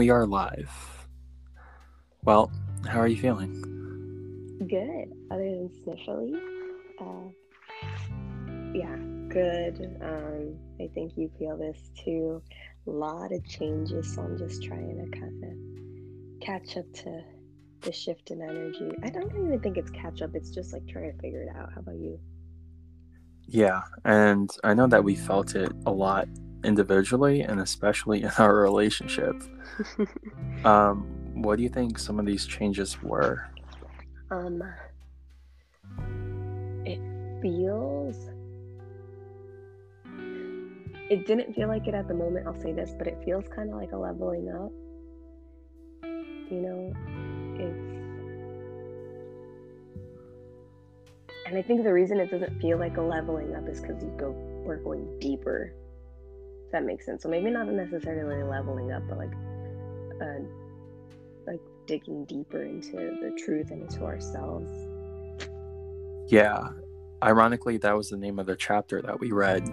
we are live. Well, how are you feeling? Good, other than sniffly. Uh, yeah, good. Um, I think you feel this too. A lot of changes, so I'm just trying to kind of catch up to the shift in energy. I don't even think it's catch up, it's just like trying to figure it out. How about you? Yeah, and I know that we felt it a lot individually and especially in our relationship. um, what do you think some of these changes were? Um, it feels. It didn't feel like it at the moment, I'll say this, but it feels kind of like a leveling up. You know, it's. And I think the reason it doesn't feel like a leveling up is because you go, we're going deeper if that makes sense. So maybe not necessarily leveling up, but like, uh, like digging deeper into the truth and into ourselves. Yeah. Ironically, that was the name of the chapter that we read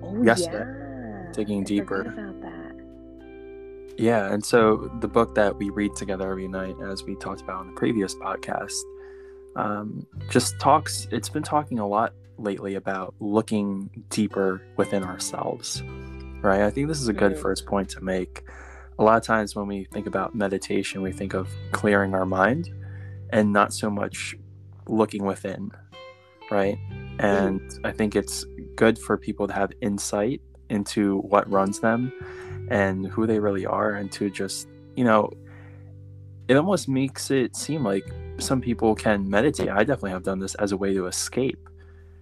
oh, yesterday. Yeah. Digging I deeper. About that. Yeah, and so the book that we read together every night, as we talked about in the previous podcast, um, just talks. It's been talking a lot lately about looking deeper within ourselves right? I think this is a good mm-hmm. first point to make. A lot of times when we think about meditation, we think of clearing our mind and not so much looking within, right? And mm-hmm. I think it's good for people to have insight into what runs them and who they really are and to just, you know, it almost makes it seem like some people can meditate. I definitely have done this as a way to escape,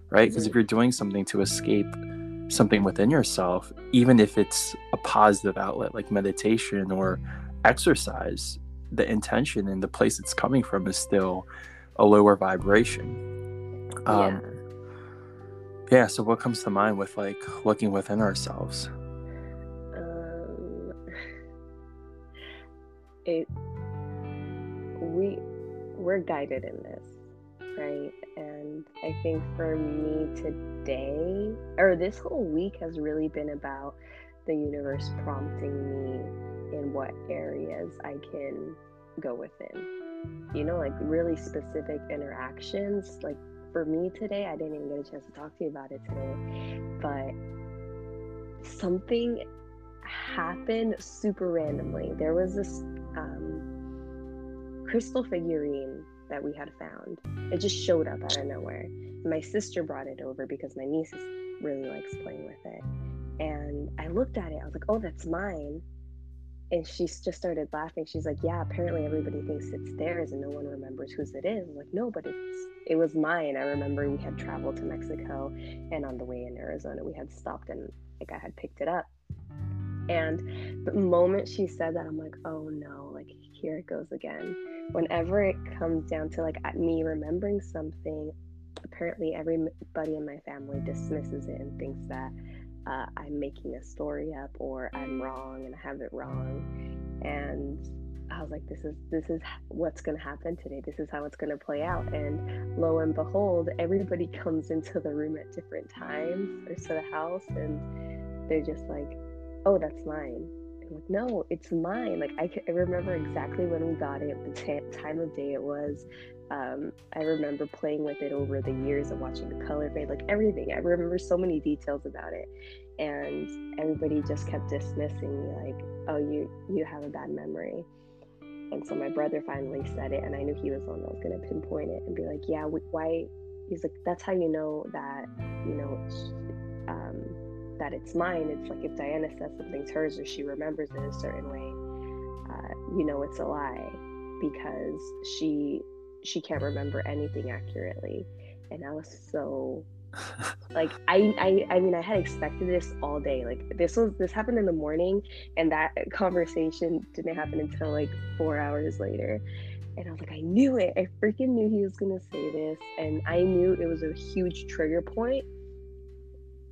right? Because mm-hmm. if you're doing something to escape something within yourself, even if it's a positive outlet like meditation or exercise, the intention and the place it's coming from is still a lower vibration. Um, yeah. yeah. So, what comes to mind with like looking within ourselves? Um, it we we're guided in this right? And I think for me today, or this whole week, has really been about the universe prompting me in what areas I can go within. You know, like really specific interactions. Like for me today, I didn't even get a chance to talk to you about it today, but something happened super randomly. There was this um, crystal figurine that we had found. It just showed up out of nowhere. My sister brought it over because my niece really likes playing with it. And I looked at it, I was like, oh, that's mine. And she just started laughing. She's like, yeah, apparently everybody thinks it's theirs and no one remembers whose it is. I'm like, no, but it's it was mine. I remember we had traveled to Mexico and on the way in Arizona we had stopped and like I had picked it up. And the moment she said that, I'm like, oh no, here it goes again. Whenever it comes down to like me remembering something, apparently everybody in my family dismisses it and thinks that uh, I'm making a story up or I'm wrong and I have it wrong. And I was like, this is this is what's going to happen today. This is how it's going to play out. And lo and behold, everybody comes into the room at different times or to the house, and they're just like, oh, that's mine. Like, no, it's mine. Like I, I remember exactly when we got it, the t- time of day it was. Um, I remember playing with it over the years and watching the color fade, like everything. I remember so many details about it, and everybody just kept dismissing me, like, "Oh, you you have a bad memory." And so my brother finally said it, and I knew he was the one that was going to pinpoint it and be like, "Yeah, why?" He's like, "That's how you know that you know." Um, that it's mine. It's like if Diana says something's hers or she remembers it a certain way, uh, you know it's a lie because she she can't remember anything accurately. And I was so like I, I I mean I had expected this all day. Like this was this happened in the morning and that conversation didn't happen until like four hours later. And I was like, I knew it. I freaking knew he was gonna say this. And I knew it was a huge trigger point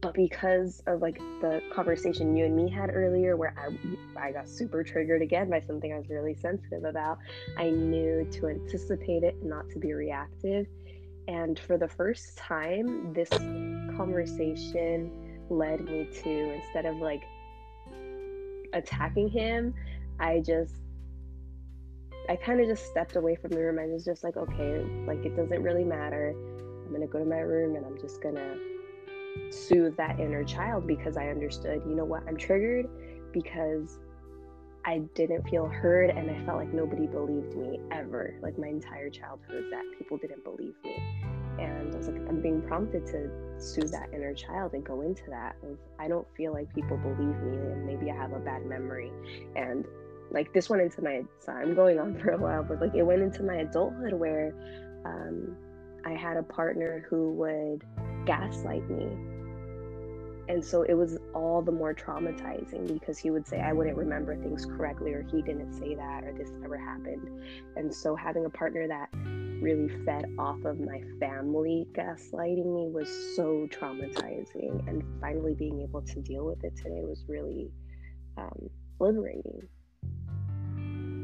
but because of like the conversation you and me had earlier where I, I got super triggered again by something i was really sensitive about i knew to anticipate it and not to be reactive and for the first time this conversation led me to instead of like attacking him I just I kind of just stepped away from the room. I was just like, okay, like it doesn't really matter. I'm gonna go to my room and I'm just gonna soothe that inner child because I understood, you know what, I'm triggered because I didn't feel heard and I felt like nobody believed me ever. Like my entire childhood, that people didn't believe me. And I was like, I'm being prompted to soothe that inner child and go into that. Of, I don't feel like people believe me and maybe I have a bad memory. And like this went into my, sorry, I'm going on for a while, but like it went into my adulthood where um, I had a partner who would gaslight me and so it was all the more traumatizing because he would say I wouldn't remember things correctly or he didn't say that or this never happened. And so having a partner that really fed off of my family gaslighting me was so traumatizing. And finally being able to deal with it today was really um, liberating.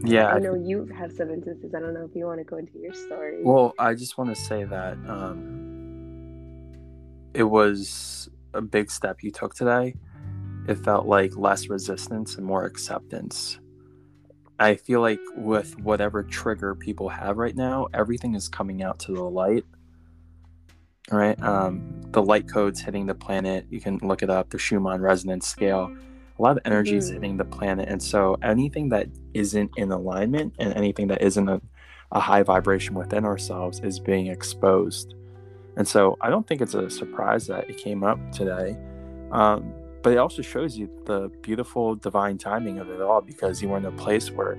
Yeah. I know you have some instances. I don't know if you want to go into your story. Well, I just want to say that um, it was a big step you took today. It felt like less resistance and more acceptance. I feel like with whatever trigger people have right now, everything is coming out to the light. All right. Um, the light codes hitting the planet. You can look it up. The Schumann resonance scale. A lot of energy is mm-hmm. hitting the planet, and so anything that isn't in alignment and anything that isn't a, a high vibration within ourselves is being exposed. And so I don't think it's a surprise that it came up today. Um, but it also shows you the beautiful divine timing of it all because you were in a place where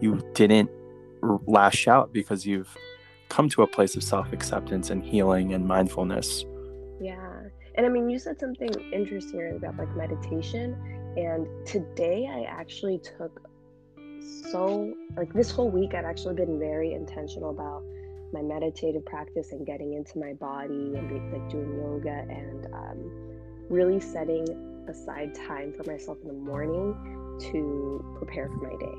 you didn't lash out because you've come to a place of self acceptance and healing and mindfulness. Yeah. And I mean, you said something interesting about like meditation. And today I actually took so, like, this whole week, I've actually been very intentional about my meditative practice and getting into my body and be, like doing yoga and um, really setting aside time for myself in the morning to prepare for my day.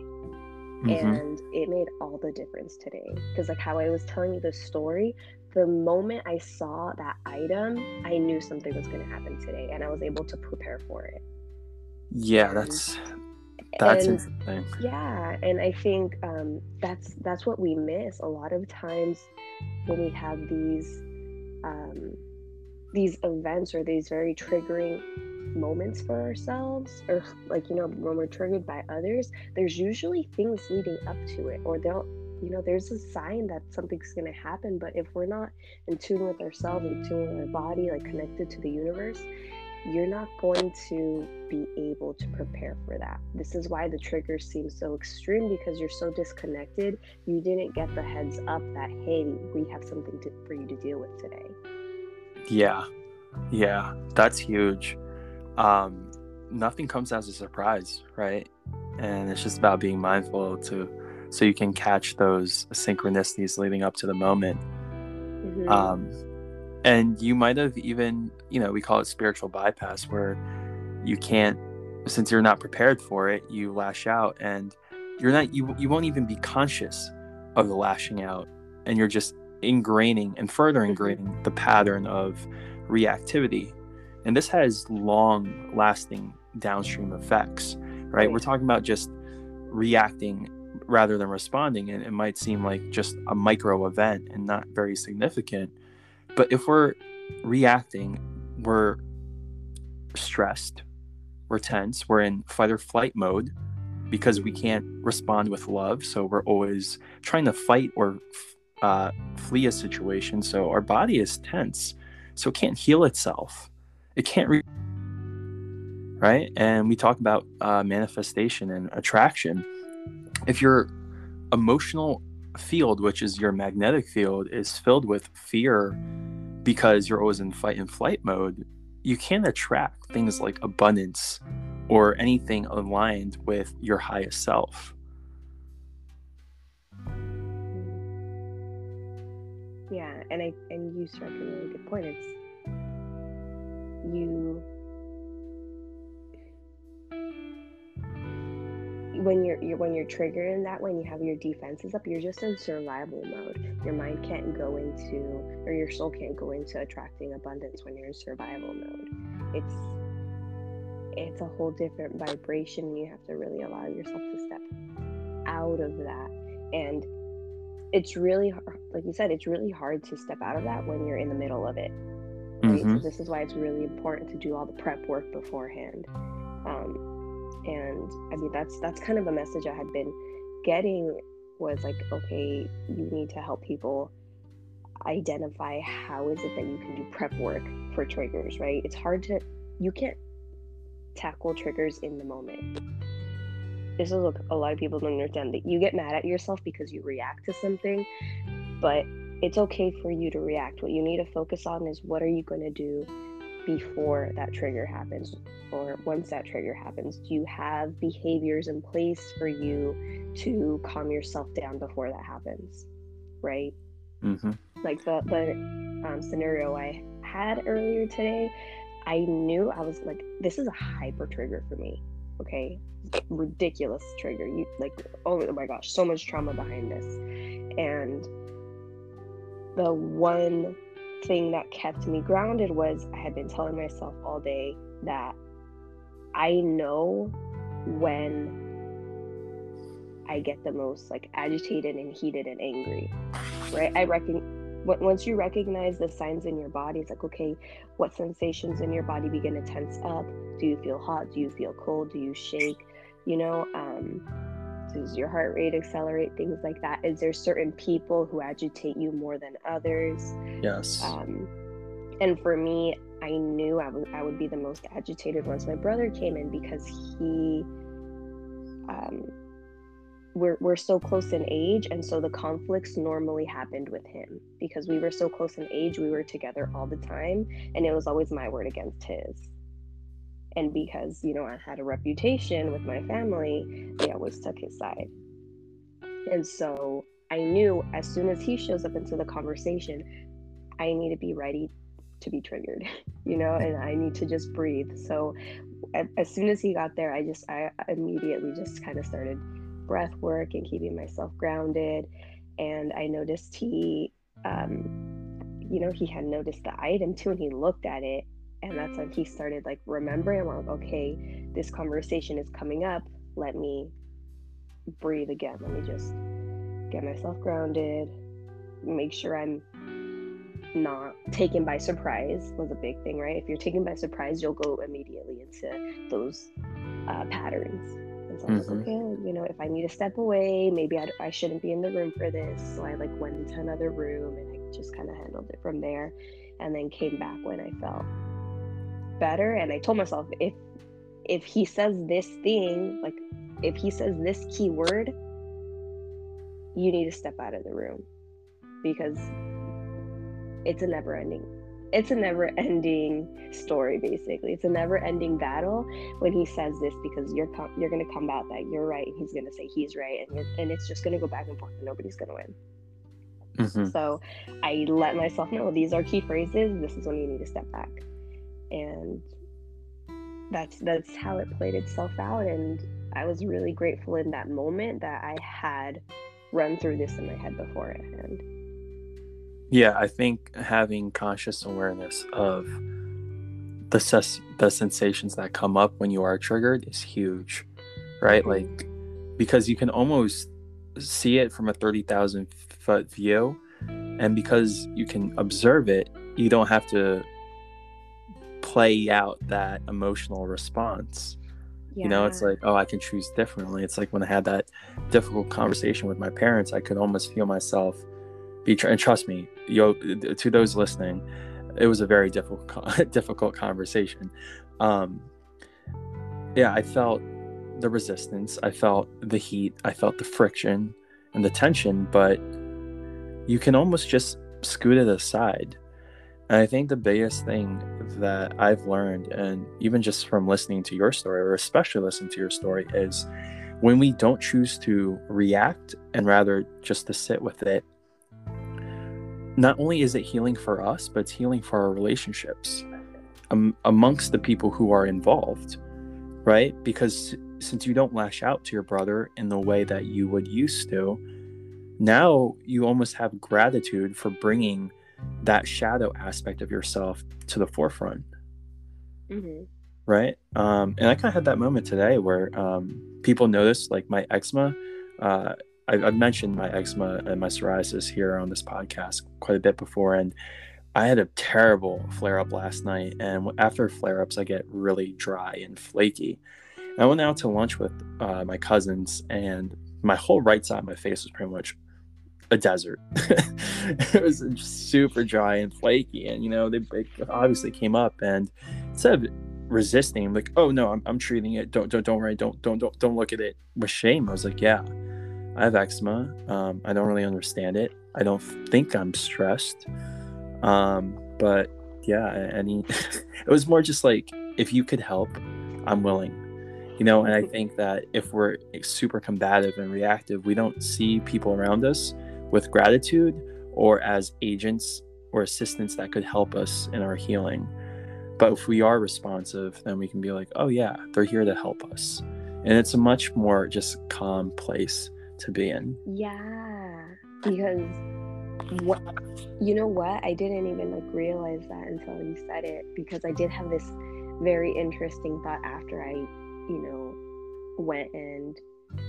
Mm-hmm. And it made all the difference today because, like, how I was telling you the story, the moment I saw that item, I knew something was going to happen today and I was able to prepare for it. Yeah, that's that's and, interesting. Yeah, and I think um, that's that's what we miss a lot of times when we have these um, these events or these very triggering moments for ourselves or like you know when we're triggered by others there's usually things leading up to it or they'll you know there's a sign that something's going to happen but if we're not in tune with ourselves in tune with our body like connected to the universe you're not going to be able to prepare for that. This is why the triggers seem so extreme because you're so disconnected. You didn't get the heads up that, hey, we have something to, for you to deal with today. Yeah. Yeah. That's huge. Um, nothing comes as a surprise, right? And it's just about being mindful to so you can catch those synchronicities leading up to the moment. Mm-hmm. Um, and you might have even you know we call it spiritual bypass where you can't since you're not prepared for it you lash out and you're not you, you won't even be conscious of the lashing out and you're just ingraining and further mm-hmm. ingraining the pattern of reactivity. And this has long lasting downstream effects right? We're talking about just reacting rather than responding. And it might seem like just a micro event and not very significant but if we're reacting, we're stressed, we're tense, we're in fight or flight mode because we can't respond with love. So we're always trying to fight or uh, flee a situation. So our body is tense. So it can't heal itself. It can't. Re- right. And we talk about uh, manifestation and attraction. If your emotional field, which is your magnetic field, is filled with fear because you're always in fight and flight mode, you can't attract things like abundance or anything aligned with your highest self. Yeah, and I and you struck a really good point. It's you when you're, you're when you're triggered in that when you have your defenses up you're just in survival mode. Your mind can't go into or your soul can't go into attracting abundance when you're in survival mode. It's it's a whole different vibration you have to really allow yourself to step out of that. And it's really hard, like you said it's really hard to step out of that when you're in the middle of it right? Mm-hmm. so this is why it's really important to do all the prep work beforehand. Um, and i mean that's that's kind of a message i had been getting was like okay you need to help people identify how is it that you can do prep work for triggers right? It's hard to you can't tackle triggers in the moment. This is what a lot of people don't understand that you get mad at yourself because you react to something but it's okay for you to react. What you need to focus on is what are you going to do before that trigger happens or once that trigger happens do you have behaviors in place for you to calm yourself down before that happens? Right? Mm-hmm. like the the um, scenario i had earlier today i knew i was like this is a hyper trigger for me okay? Ridiculous trigger. You like oh my gosh so much trauma behind this. And the one thing that kept me grounded was i had been telling myself all day that i know when i get the most like agitated and heated and angry right i reckon once you recognize the signs in your body, it's like, okay, what sensations in your body begin to tense up? Do you feel hot? Do you feel cold? Do you shake? You know, um, does your heart rate accelerate? Things like that. Is there certain people who agitate you more than others? Yes. Um, and for me, I knew I would I would be the most agitated once my brother came in because he um, we're, we're so close in age and so the conflicts normally happened with him because we were so close in age we were together all the time and it was always my word against his and because you know i had a reputation with my family they always took his side and so i knew as soon as he shows up into the conversation i need to be ready to be triggered you know and i need to just breathe so as soon as he got there i just i immediately just kind of started breath work and keeping myself grounded. And I noticed he, um, you know, he had noticed the item too, and he looked at it. And that's when he started like remembering, like, okay, this conversation is coming up. Let me breathe again. Let me just get myself grounded, make sure I'm not taken by surprise was a big thing, right? If you're taken by surprise, you'll go immediately into those uh, patterns. So I was mm-hmm. like, okay, you know, if I need to step away, maybe I, I shouldn't be in the room for this. So I like went into another room and I just kind of handled it from there and then came back when I felt better. And I told myself, if, if he says this thing, like if he says this key word, you need to step out of the room because it's a never ending it's a never ending story basically. It's a never ending battle when he says this because you're com- you're going to combat that you're right. And he's going to say he's right. And, and it's just going to go back and forth and nobody's going to win. Mm-hmm. so i let myself know these are key phrases. This is when you need to step back and that's that's how it played itself out and i was really grateful in that moment that i had run through this in my head beforehand yeah, I think having conscious awareness of the ses- the sensations that come up when you are triggered is huge, right? Mm-hmm. Like because you can almost see it from a 30,000 foot view and because you can observe it, you don't have to play out that emotional response. Yeah. You know, it's like, oh, I can choose differently. It's like when I had that difficult conversation with my parents, I could almost feel myself be tr- and trust me yo to those listening it was a very difficult difficult conversation um yeah i felt the resistance i felt the heat i felt the friction and the tension but you can almost just scoot it aside and i think the biggest thing that i've learned and even just from listening to your story or especially listening to your story is when we don't choose to react and rather just to sit with it not only is it healing for us, but it's healing for our relationships um, amongst the people who are involved, right? Because since you don't lash out to your brother in the way that you would used to, now you almost have gratitude for bringing that shadow aspect of yourself to the forefront. Mm-hmm. Right. Um, and I kind of had that moment today where um, people noticed like my eczema uh, I, I've mentioned my eczema and my psoriasis here on this podcast quite a bit before, and I had a terrible flare up last night. And after flare ups, I get really dry and flaky. And I went out to lunch with uh, my cousins, and my whole right side of my face was pretty much a desert. it was super dry and flaky, and you know they, obviously came up and instead of resisting, like, oh no, I'm, I'm treating it. Don't don't don't worry. Don't don't don't don't look at it with shame. I was like, yeah, I have eczema. Um, I don't really understand it. I don't think I'm stressed. Um, but yeah, any it was more just like if you could help, I'm willing. You know, and I think that if we're super combative and reactive, we don't see people around us with gratitude or as agents or assistants that could help us in our healing. But if we are responsive, then we can be like, oh, yeah, they're here to help us. And it's a much more just calm place to be in. Yeah, because what you know what I didn't even like realize that until you said it because I did have this very interesting thought after I, you know, went and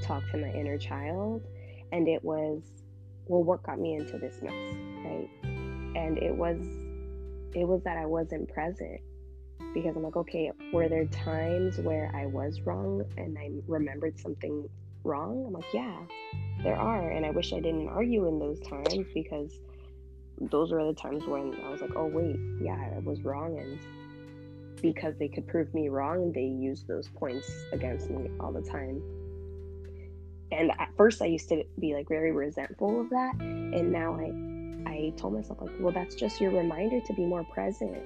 talked to my inner child and it was well what got me into this mess, right? And it was it was that I wasn't present because I'm like, okay, were there times where I was wrong and I remembered something wrong? I'm like, yeah, there are. And I wish I didn't argue in those times because those were the times when I was like, oh, wait, yeah, I was wrong. And because they could prove me wrong, they used those points against me all the time. And at first, I used to be like very resentful of that. And now I, I told myself, like, well, that's just your reminder to be more present.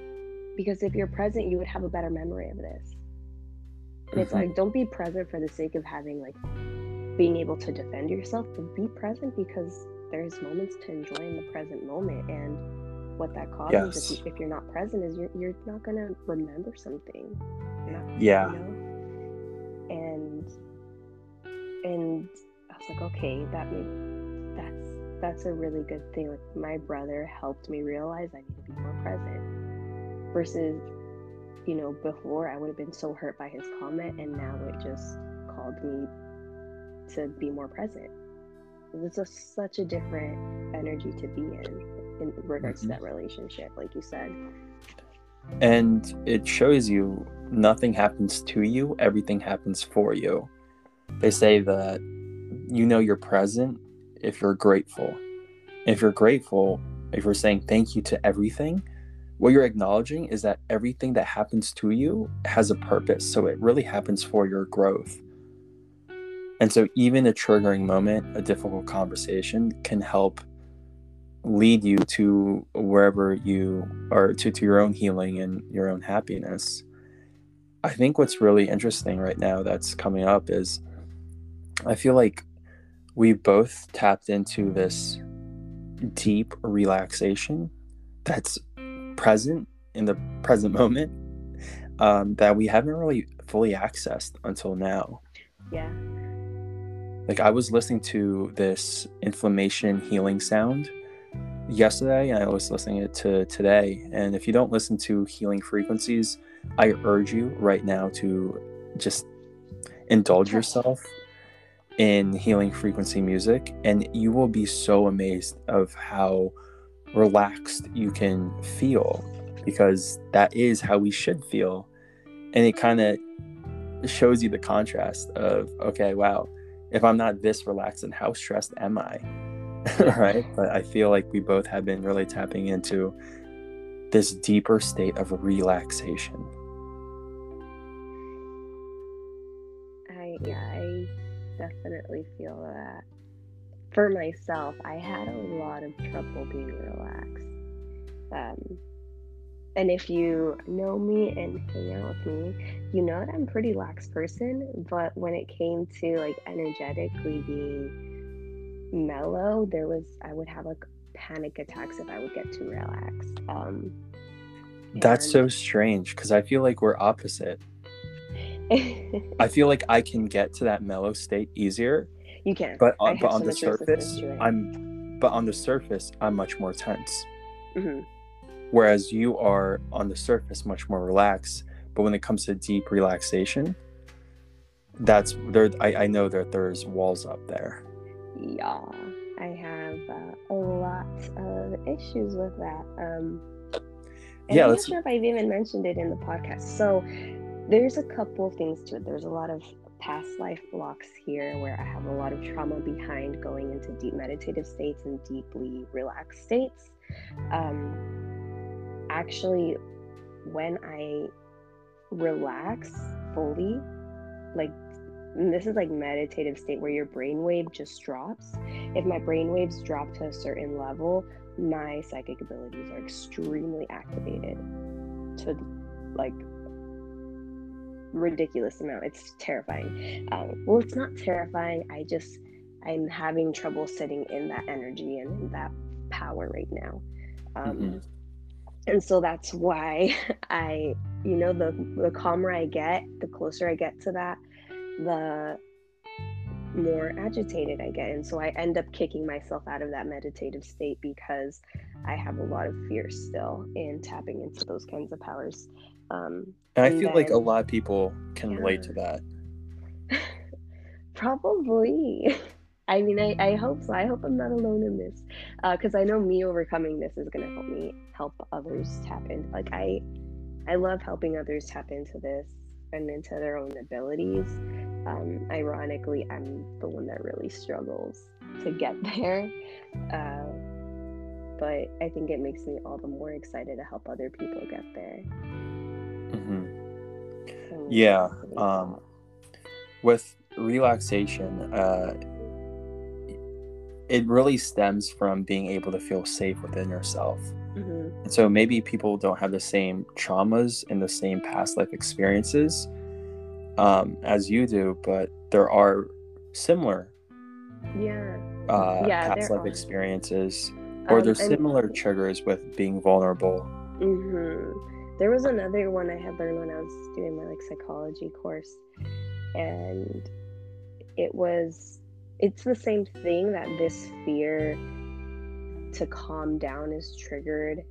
Because if you're present, you would have a better memory of this. And it's mm-hmm. like, don't be present for the sake of having like being able to defend yourself, but be present because there's moments to enjoy in the present moment. And what that causes, yes. if, you, are not present, is you're, you're not going to remember something. Not, yeah. You know? And, and I was like, okay, that that's, that's a really good thing. Like my brother helped me realize I need to be more present versus, you know, before I would have been so hurt by his comment and now it just called me to be more present. It's just such a different energy to be in in regards mm-hmm. to that relationship, like you said. And it shows you nothing happens to you, everything happens for you. They say that you know you're present if you're grateful. If you're grateful, if you're saying thank you to everything, what you're acknowledging is that everything that happens to you has a purpose. So it really happens for your growth. And so, even a triggering moment, a difficult conversation can help lead you to wherever you are, to, to your own healing and your own happiness. I think what's really interesting right now that's coming up is I feel like we both tapped into this deep relaxation that's present in the present moment um, that we haven't really fully accessed until now. Yeah like I was listening to this inflammation healing sound yesterday and I was listening it to today. And if you don't listen to healing frequencies, I urge you right now to just indulge yourself in healing frequency music and you will be so amazed of how relaxed you can feel because that is how we should feel and it kind of shows you the contrast of okay wow if I'm not this relaxed, then how stressed am I? right? But I feel like we both have been really tapping into this deeper state of relaxation. I yeah, definitely feel that. For myself, I had a lot of trouble being relaxed. Um, and if you know me and hang out with me, you know that I'm a pretty lax person. But when it came to like energetically being mellow, there was I would have like panic attacks if I would get too relaxed. Um, That's so strange because I feel like we're opposite. I feel like I can get to that mellow state easier. You can, but on, but on the surface, I'm but on the surface, I'm much more tense. Mm-hmm whereas you are on the surface much more relaxed but when it comes to deep relaxation that's there I, I know that there's walls up there Yeah, I have uh, a lot of issues with that. Um, yeah, I'm not sure if I've even mentioned it in the podcast. So there's a couple of things to it. There's a lot of past life blocks here where I have a lot of trauma behind going into deep meditative states and deeply relaxed states. Um, actually, when I relax fully, like this is like meditative state where your brainwave just drops. If my brainwaves drop to a certain level, my psychic abilities are extremely activated to like ridiculous amount. It's terrifying. Um, well, it's not terrifying. I just I'm having trouble sitting in that energy and in that power right now. Um, mm-hmm. And so that's why I, you know, the the calmer I get, the closer I get to that, the more agitated I get. And so I end up kicking myself out of that meditative state because I have a lot of fear still in tapping into those kinds of powers. Um, and I feel then, like a lot of people can yeah. relate to that. Probably. I mean, I, I hope so. I hope I'm not alone in this, because uh, I know me overcoming this is going to help me help others tap in. Like I, I love helping others tap into this and into their own abilities. Um, ironically, I'm the one that really struggles to get there. Uh, but I think it makes me all the more excited to help other people get there. Mm-hmm. yeah. Um, with relaxation, uh, it really stems from being able to feel safe within yourself. Mm-hmm. And so maybe people don't have the same traumas and the same past life experiences um, as you do, but there are similar yeah, uh, yeah past life are. experiences, or um, there's similar triggers with being vulnerable. Mm-hmm. There was another one I had learned when I was doing my like psychology course, and it was it's the same thing that this fear to calm down is triggered.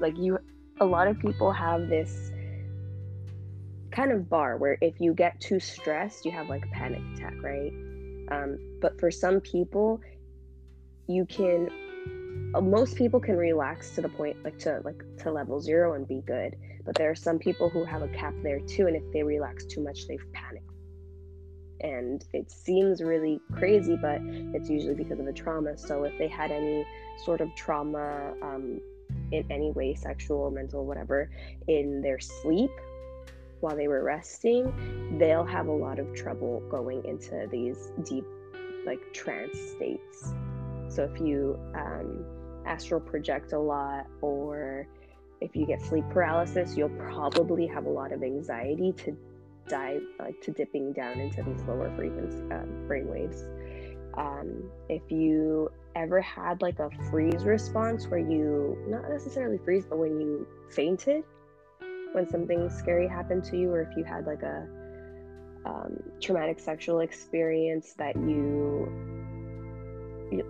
Like you a lot of people have this kind of bar where if you get too stressed you have like a panic attack right? Um, but for some people you can most people can relax to the point like to like to level zero and be good but there are some people who have a cap there too and if they relax too much they panic. And it seems really crazy but it's usually because of a trauma. So if they had any sort of trauma um, in any way sexual mental whatever in their sleep while they were resting they'll have a lot of trouble going into these deep like trance states so if you um, astral project a lot or if you get sleep paralysis you'll probably have a lot of anxiety to dive like to dipping down into these lower frequency uh, brain waves. Um, if you ever had like a freeze response where you not necessarily freeze but when you fainted when something scary happened to you or if you had like a um, traumatic sexual experience that you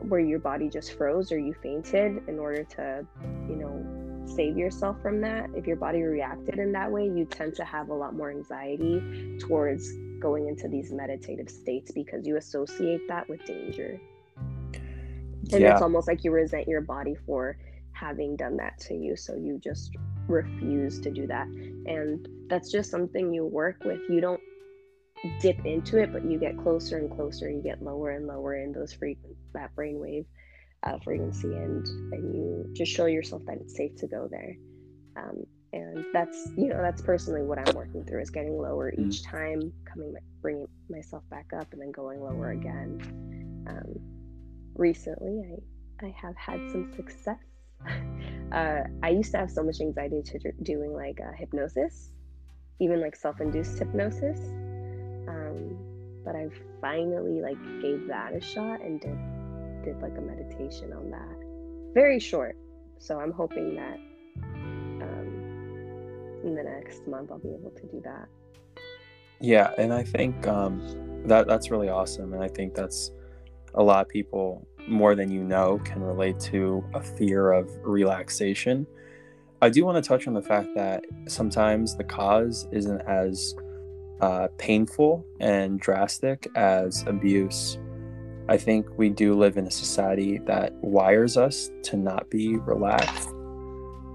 where your body just froze or you fainted in order to you know save yourself from that, if your body reacted in that way, you tend to have a lot more anxiety towards going into these meditative states because you associate that with danger. And yeah. it's almost like you resent your body for having done that to you. So you just refuse to do that. And that's just something you work with. You don't dip into it, but you get closer and closer. You get lower and lower in those frequent that brainwave uh, frequency and and you just show yourself that it's safe to go there um, and that's you know that's personally what i'm working through is getting lower mm. each time coming bringing myself back up and then going lower again um, recently i i have had some success uh, i used to have so much anxiety to doing like uh, hypnosis even like self-induced hypnosis um, but i finally like gave that a shot and did did like a meditation on that. Very short. So I'm hoping that um, in the next month I'll be able to do that. Yeah, and I think um, that that's really awesome, and I think that's a lot of people more than you know can relate to a fear of relaxation. I do want to touch on the fact that sometimes the cause isn't as uh, painful and drastic as abuse I think we do live in a society that wires us to not be relaxed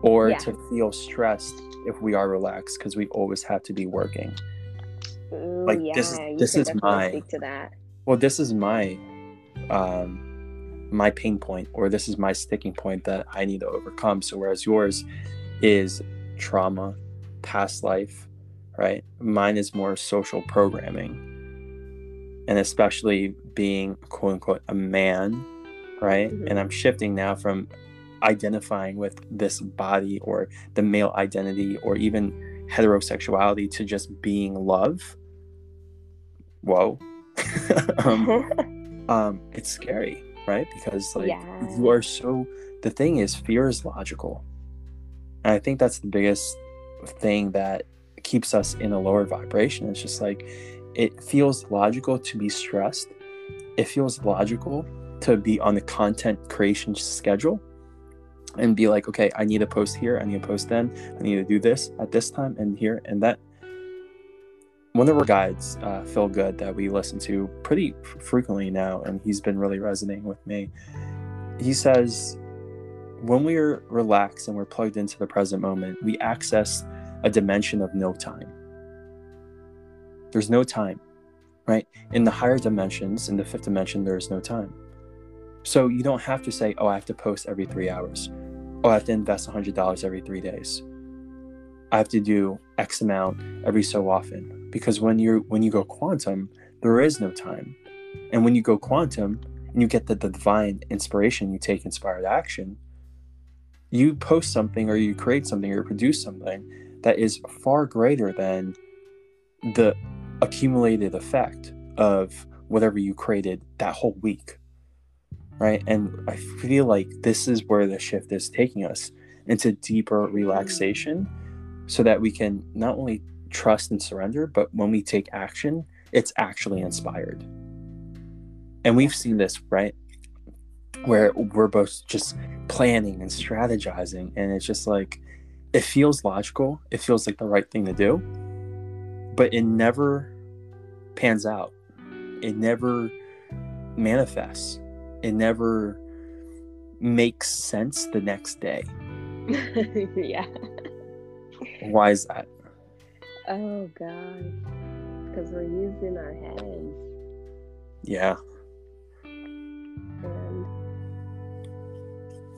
or Yeah. to feel stressed if we are relaxed because we always have to be working. Ooh, Like, yeah, this is- this is my- speak to that. Well, this is my um my pain point or this is my sticking point that I need to overcome. So whereas yours is trauma, past life, right? Mine is more social programming. And especially being quote unquote a man, right? Mhm. And I'm shifting now from identifying with this body or the male identity or even heterosexuality to just being love. Whoa. um, um, it's scary, right? Because like Yeah. you are so. The thing is, fear is logical, and I think that's the biggest thing that keeps us in a lower vibration. It's just like it feels logical to be stressed. It feels logical to be on the content creation schedule and be like, okay, I need to post here, I need to post then, I need to do this at this time and here and that. One of our guides, uh, Phil Good, that we listen to pretty frequently now, and he's been really resonating with me. He says, when we're relaxed and we're plugged into the present moment, we access a dimension of no time. There's no time, right? In the higher dimensions, in the fifth dimension, there is no time. So you don't have to say, oh, I have to post every three hours. Oh, I have to invest $100 every three days. I have to do X amount every so often. Because when you're when you go quantum, there is no time. And when you go quantum and you get the, the divine inspiration, you take inspired action, you post something or you create something or produce something that is far greater than the accumulated effect of whatever you created that whole week right? And i feel like this is where the shift is taking us into deeper relaxation so that we can not only trust and surrender but when we take action it's actually inspired. And we've seen this right? Where we're both just planning and strategizing and it's just like it feels logical it feels like the right thing to do but it never pans out. It never manifests. It never makes sense the next day. Yeah. why is that? Oh god. Because we're using our heads. Yeah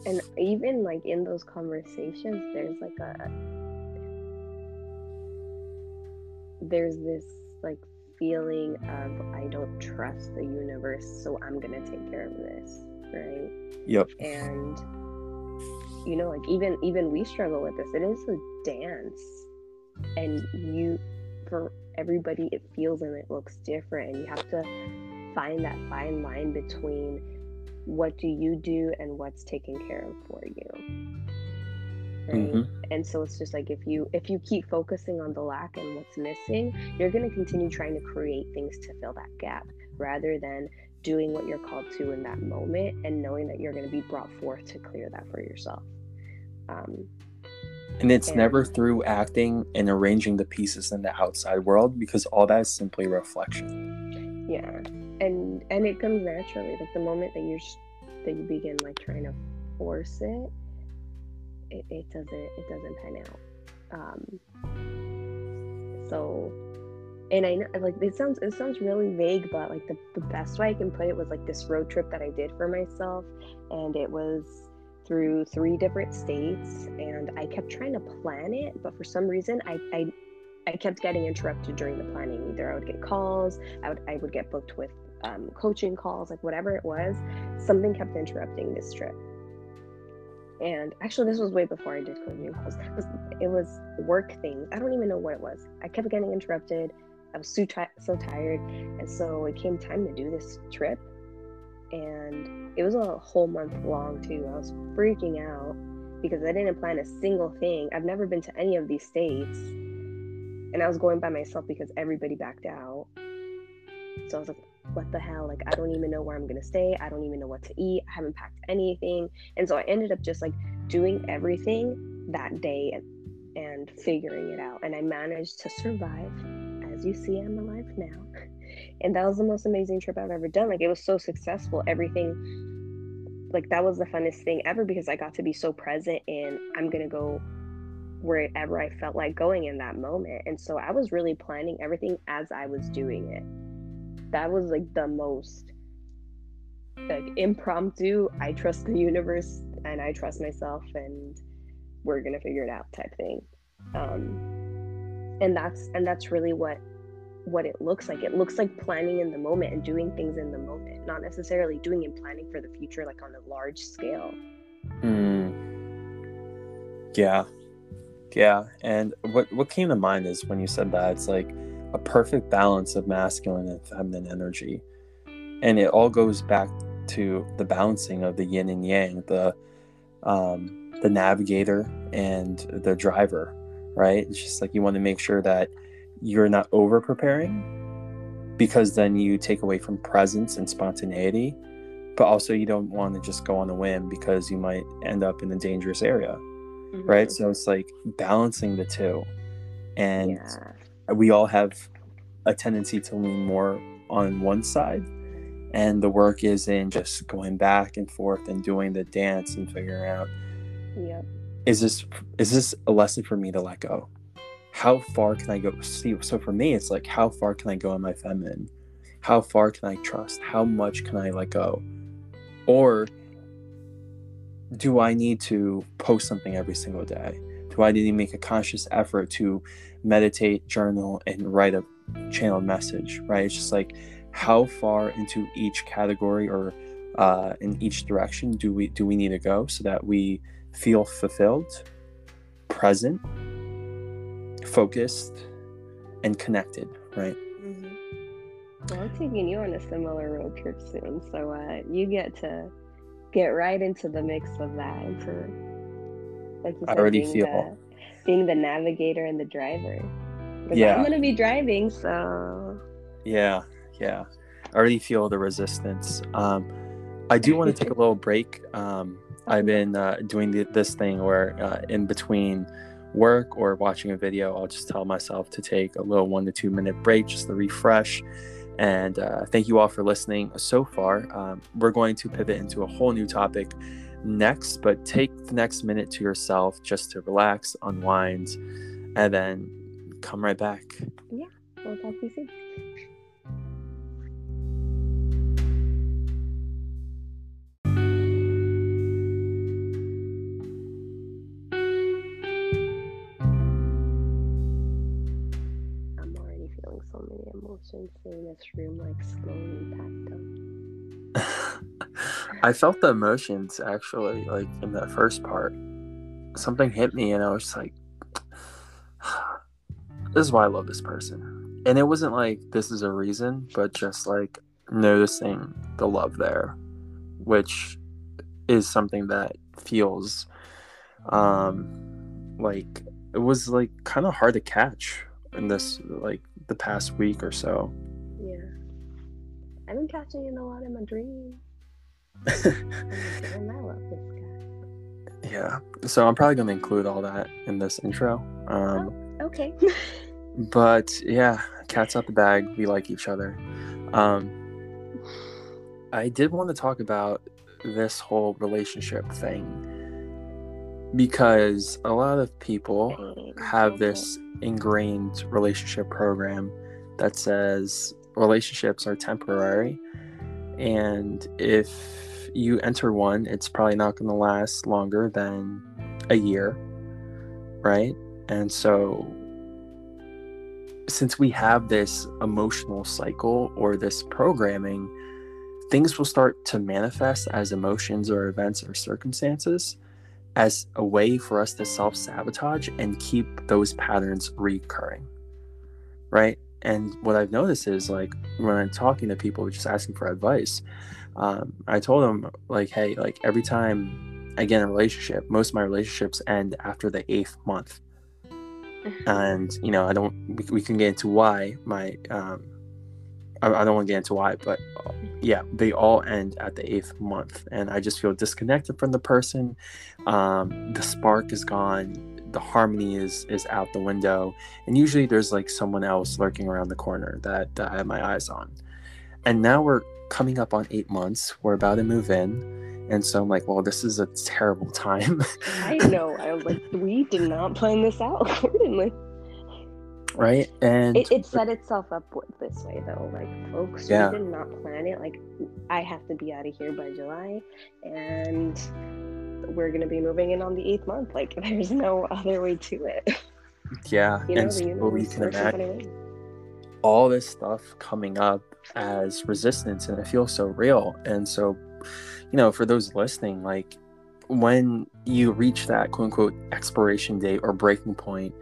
and even like in those conversations there's like a there's this like feeling of I don't trust the universe, so I'm gonna take care of this, right? yep. And you know like even even we struggle with this. It is a dance. And you for everybody it feels and it looks different. And you have to find that fine line between what do you do and what's taken care of for you right? Mhm. and so it's just like if you if you keep focusing on the lack and what's missing you're going to continue trying to create things to fill that gap rather than doing what you're called to in that moment and knowing that you're going to be brought forth to clear that for yourself. Um, and it's And- never through acting and arranging the pieces in the outside world because all that is simply reflection. Yeah and and it comes naturally like the moment that you're that you begin like trying to force it it, it doesn't it doesn't pan out um so and i know like it sounds it sounds really vague but like the, the best way i can put it was like this road trip that i did for myself and it was through three different states and i kept trying to plan it but for some reason i i I kept getting interrupted during the planning. Either I would get calls, I would I would get booked with um, coaching calls, like whatever it was. Something kept interrupting this trip. And actually, this was way before I did coaching calls. It was, it was work things. I don't even know what it was. I kept getting interrupted. I was so, ti- so tired. And so it came time to do this trip. And it was a whole month long, too. I was freaking out because I didn't plan a single thing. I've never been to any of these states. And I was going by myself because everybody backed out. So I was like, what the hell? Like, I don't even know where I'm going to stay. I don't even know what to eat. I haven't packed anything. And so I ended up just like doing everything that day and, and figuring it out. And I managed to survive as you see, I'm alive now. And that was the most amazing trip I've ever done. Like, it was so successful. Everything, like, that was the funnest thing ever because I got to be so present and I'm going to go wherever I felt like going in that moment. And so I was really planning everything as I was doing it. That was like the most like impromptu, I trust the universe and I trust myself and we're gonna figure it out type thing. Um and that's and that's really what what it looks like. It looks like planning in the moment and doing things in the moment, not necessarily doing and planning for the future like on a large scale. Mm. Yeah, yeah, and what what came to mind is when you said that it's like a perfect balance of masculine and feminine energy, and it all goes back to the balancing of the yin and yang, the um, the navigator and the driver, right? It's just like you want to make sure that you're not over preparing because then you take away from presence and spontaneity, but also you don't want to just go on a whim because you might end up in a dangerous area mm-hmm. right? So it's like balancing the two. And yeah. We all have a tendency to lean more on one side. And the work is in just going back and forth and doing the dance and figuring out yep. is this is this a lesson for me to let go? How far can I go? See, so for me, it's like how far can I go in my feminine? How far can I trust? How much can I let go? Or do I need to post something every single day? Do I need to make a conscious effort to meditate, journal, and write a channeled message? Right? It's just like how far into each category or uh, in each direction do we do we need to go so that we feel fulfilled, present, focused, and connected? Right. Mm-hmm. Well, I'm taking you on a similar road trip soon, so uh, you get to get right into the mix of that into like I already feel the, being the navigator and the driver. Yeah. I'm gonna be driving, so Yeah, yeah. I already feel the resistance. Um I do want to take a little break. Um I've been uh, doing the, this thing where uh, in between work or watching a video, I'll just tell myself to take a little one to two minute break just to refresh and uh, thank you all for listening so far. Um, we're going to pivot into a whole new topic next, but take the next minute to yourself just to relax, unwind, and then come right back. Yeah, we'll talk to you soon. I'm already feeling so many emotions in this room like slowly packed up. I felt the emotions actually, like in that first part. Something hit me, and I was like, "This is why I love this person." And it wasn't like this is a reason, but just like noticing the love there, which is something that feels um like it was like kind of hard to catch in this like the past week or so. Yeah. I've been catching it a lot in my dreams. Yeah. So I'm probably going to include all that in this intro. Um, oh, okay. but yeah, cat's out the bag. We like each other. Um, I did want to talk about this whole relationship thing because a lot of people have this ingrained relationship program that says relationships are temporary and if you enter one it's probably not going to last longer than a year right and so since we have this emotional cycle or this programming things will start to manifest as emotions or events or circumstances as a way for us to self sabotage and keep those patterns recurring. Right. And what I've noticed is like when I'm talking to people just asking for advice, um, I told him like, hey, like every time I get in a relationship, most of my relationships end after the eighth month. and, you know, I don't, we, we can get into why my, um, I, I don't want to get into why, but uh, yeah, they all end at the eighth month, and I just feel disconnected from the person. Um, the spark is gone. the harmony is is out the window and usually there's like someone else lurking around the corner that, that i have my eyes on and now we're coming up on eight months we're about to move in and so i'm like well this is a terrible time I know. I was like, we did not plan this out accordingly. right and It, it set itself up this way though. Like, folks, Yeah. we did not plan it. Like, I have to be out of here by July, and we're gonna be moving in on the eighth month. Like, there's no other way to it. yeah You know, and so you can imagine all this stuff coming up as resistance and it feels so real and so you know for those listening like when you reach that quote unquote expiration date or breaking point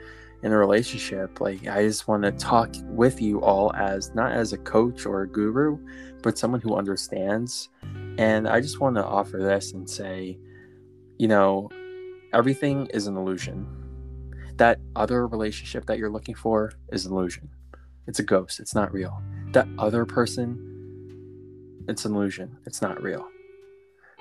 in a relationship like i just want to talk with you all as not as a coach or a guru but someone who understands and i just want to offer this and say you know everything is an illusion that other relationship that you're looking for is an illusion it's a ghost. It's not real. That other person, it's an illusion. It's not real.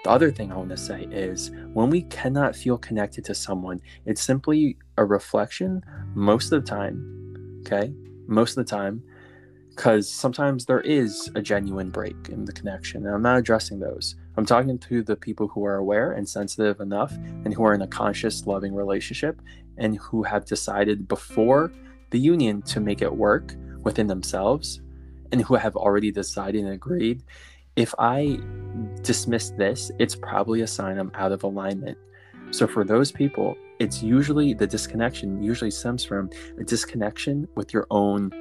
The other thing I want to say is when we cannot feel connected to someone, it's simply a reflection most of the time. Okay. Most of the time, because sometimes there is a genuine break in the connection. And I'm not addressing those. I'm talking to the people who are aware and sensitive enough and who are in a conscious, loving relationship and who have decided before the union to make it work within themselves and who have already decided and agreed if i dismiss this it's probably a sign i'm out of alignment. So for those people it's usually the disconnection usually stems from a disconnection with your own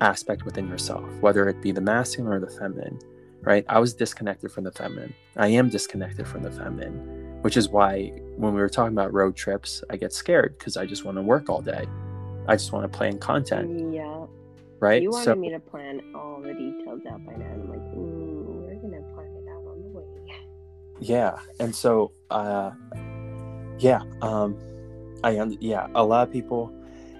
aspect within yourself whether it be the masculine or the feminine right? I was disconnected from the feminine. I am disconnected from the feminine which is why when we were talking about road trips i get scared because i just want to work all day. I just want to play in content. Yeah. Right You wanted so me to plan all the details out by now. I'm like, ooh, we're gonna plan it out on the way. yeah and so uh yeah um i yeah a lot of people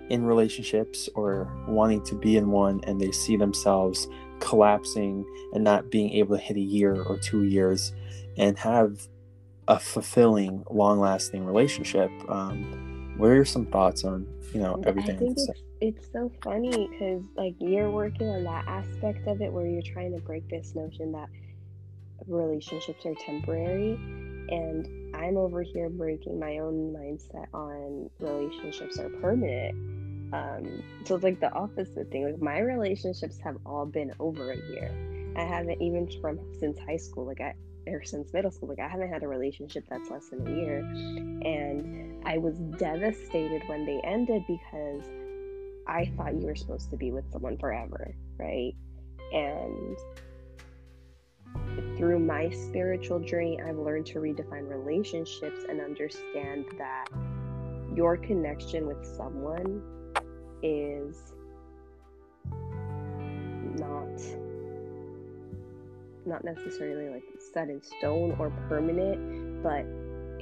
in relationships or wanting to be in one and they see themselves collapsing and not being able to hit a year or two years and have a fulfilling long lasting relationship um what are some thoughts on you know I everything think it's, it's so funny because like you're working on that aspect of it where you're trying to break this notion that relationships are temporary and I'm over here breaking my own mindset on relationships are permanent. Um, so it's like the opposite thing. Like my relationships have all been over a year. I haven't even from since high school, like I or since middle school, like I haven't had a relationship that's less than a year. And I was devastated when they ended because I thought you were supposed to be with someone forever, right? And through my spiritual journey, I've learned to redefine relationships and understand that your connection with someone is not not necessarily like set in stone or permanent, but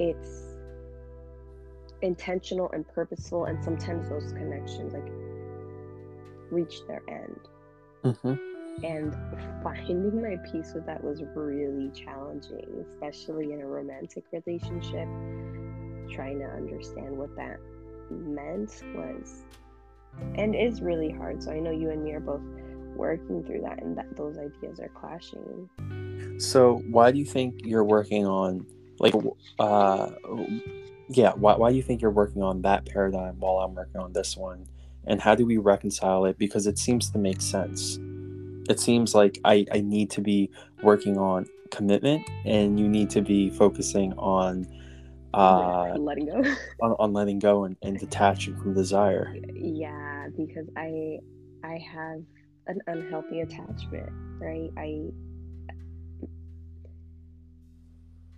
it's intentional and purposeful and sometimes those connections like reach their end Mhm. and finding my peace with that was really challenging especially in a romantic relationship trying to understand what that meant was and is really hard so i know you and me are both working through that and that those ideas are clashing So why do you think you're working on like uh yeah, why why do you think you're working on that paradigm while I'm working on this one? And how do we reconcile it? Because it seems to make sense. It seems like I I need to be working on commitment and you need to be focusing on uh letting go. on, on letting go and, and detaching from desire. yeah because i i have an unhealthy attachment right? I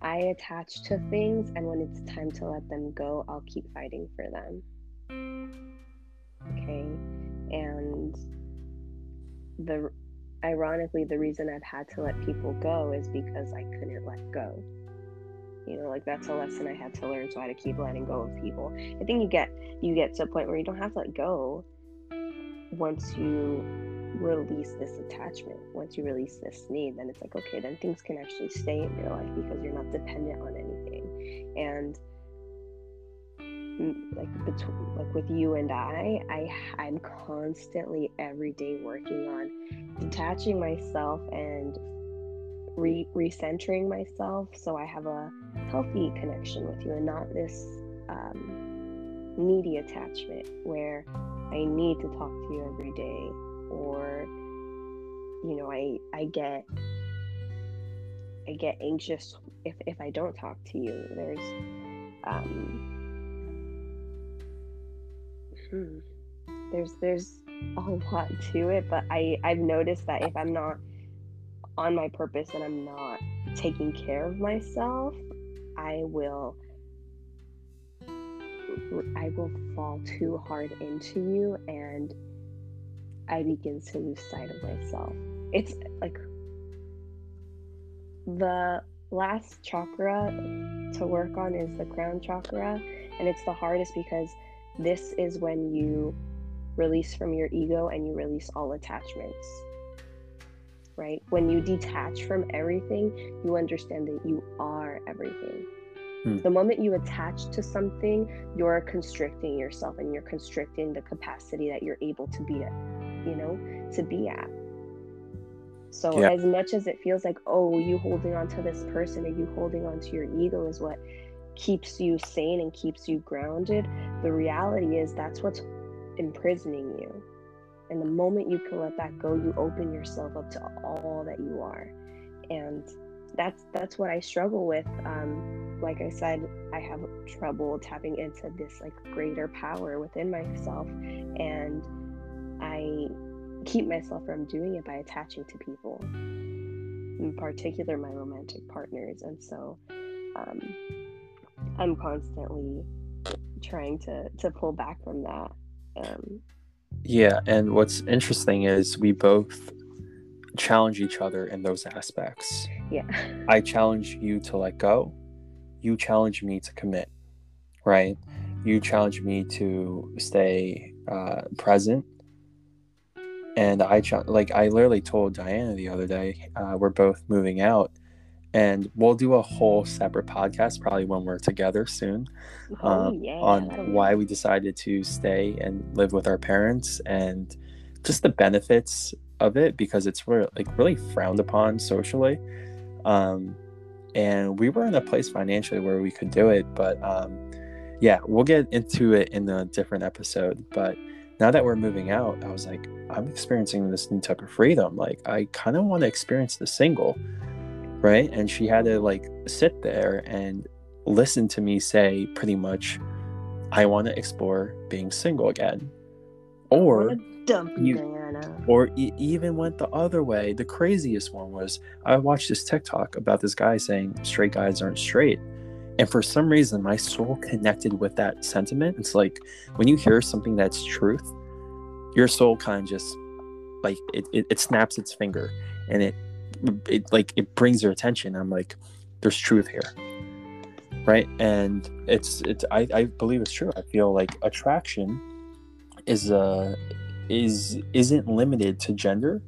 i attach to things and when it's time to let them go i'll keep fighting for them okay. And the ironically the reason i've had to let people go is because i couldn't let go. You know like that's a lesson i had to learn so i had to keep letting go of people. I think you get you get to a point where you don't have to let go once you release this attachment. Once you release this need then it's like okay then things can actually stay in your life because you're not dependent on anything. And like between like with you and I, I I'm constantly every day working on detaching myself and re recentering myself so I have a healthy connection with you and not this um, needy attachment where I need to talk to you every day or you know I I get I get anxious if if I don't talk to you. There's um hmm, there's there's a lot to it, but I I've noticed that if I'm not on my purpose and I'm not taking care of myself, I will I will fall too hard into you and I begin to lose sight of myself. It's like the last chakra to work on is the crown chakra, and it's the hardest because this is when you release from your ego and you release all attachments. Right? When you detach from everything, you understand that you are everything. Hmm. The moment you attach to something, you're constricting yourself and you're constricting the capacity that you're able to be at, you know, to be at. So yeah. as much as it feels like, oh, you holding on to this person or you holding on to your ego is what keeps you sane and keeps you grounded, the reality is that's what's imprisoning you. And the moment you can let that go, you open yourself up to all that you are. And that's that's what I struggle with. Um, like I said, I have trouble tapping into this like greater power within myself, and I keep myself from doing it by attaching to people, in particular my romantic partners. And so um, I'm constantly trying to, to pull back from that. Um, yeah. And what's interesting is we both challenge each other in those aspects. Yeah. I challenge you to let go. You challenge me to commit, right? You challenge me to stay uh, present and I like I literally told Diana the other day uh, we're both moving out, and we'll do a whole separate podcast probably when we're together soon oh, um, yeah, on why we decided to stay and live with our parents and just the benefits of it because it's really, like really frowned upon socially. Um, and we were in a place financially where we could do it, but um, yeah, we'll get into it in a different episode. But now that we're moving out, I was like, I'm experiencing this new type of freedom. Like, I kind of want to experience the single, right? And she had to like sit there and listen to me say pretty much, I want to explore being single again. Or dump you, Diana. or it even went the other way. The craziest one was I watched this TikTok about this guy saying straight guys aren't straight. And for some reason, my soul connected with that sentiment. It's like when you hear something that's truth, your soul kind of just like it, it, it snaps its finger and it, it like it brings their attention. I'm like, there's truth here. Right. And it's, it's, I, I believe it's true. I feel like attraction is, uh, is, isn't limited to gender.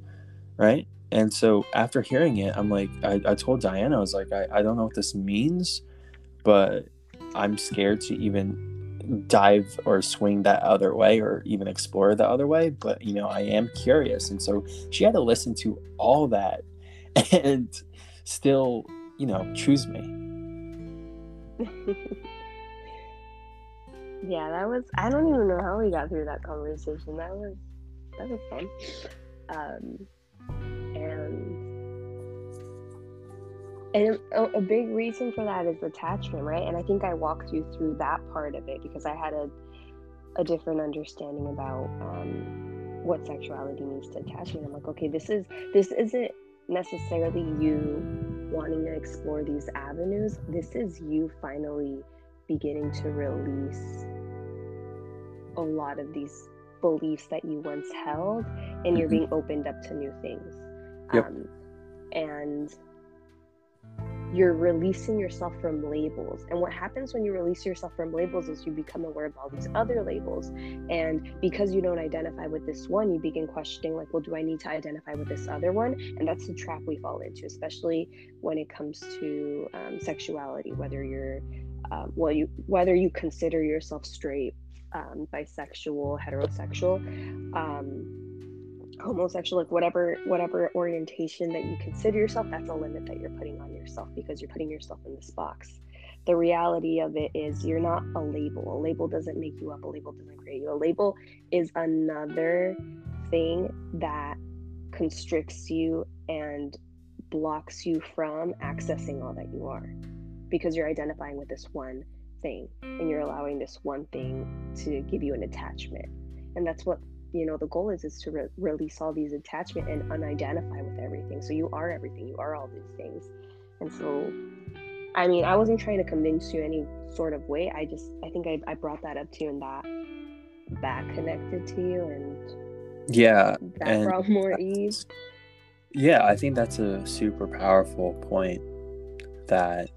Right. And so after hearing it, I'm like, I, I told Diana, I was like, I, I don't know what this means but I'm scared to even dive or swing that other way or even explore the other way. But you know, I am curious, and so she had to listen to all that and still, you know, choose me. yeah, that was. I don't even know how we got through that conversation. That was that was fun. Um, and and a, a, big reason for that is attachment right and i think i walked you through that part of it because i had a, a different understanding about um, what sexuality means to attachment i'm like okay this is this isn't necessarily you wanting to explore these avenues this is you finally beginning to release a lot of these beliefs that you once held and you're mm-hmm. being opened up to new things yep. um, and you're releasing yourself from labels. And what happens when you release yourself from labels is you become aware of all these other labels. And because you don't identify with this one, you begin questioning, like, well, do I need to identify with this other one? And that's the trap we fall into, especially when it comes to um, sexuality, whether you're um, well, you whether you consider yourself straight, um, bisexual, heterosexual, um, Um, homosexual, like whatever whatever orientation that you consider yourself, that's a limit that you're putting on yourself because you're putting yourself in this box. The reality of it is you're not a label. A label doesn't make you up. A label doesn't create you. A label is another thing that constricts you and blocks you from accessing all that you are because you're identifying with this one thing and you're allowing this one thing to give you an attachment and that's what you know the goal is is to re- release all these attachment and unidentify with everything. So you are everything you are all these things. And so i mean i wasn't trying to convince you any sort of way. I just i think i, I brought that up to you and that that connected to you and yeah that and brought more ease. Yeah i think that's a super powerful point that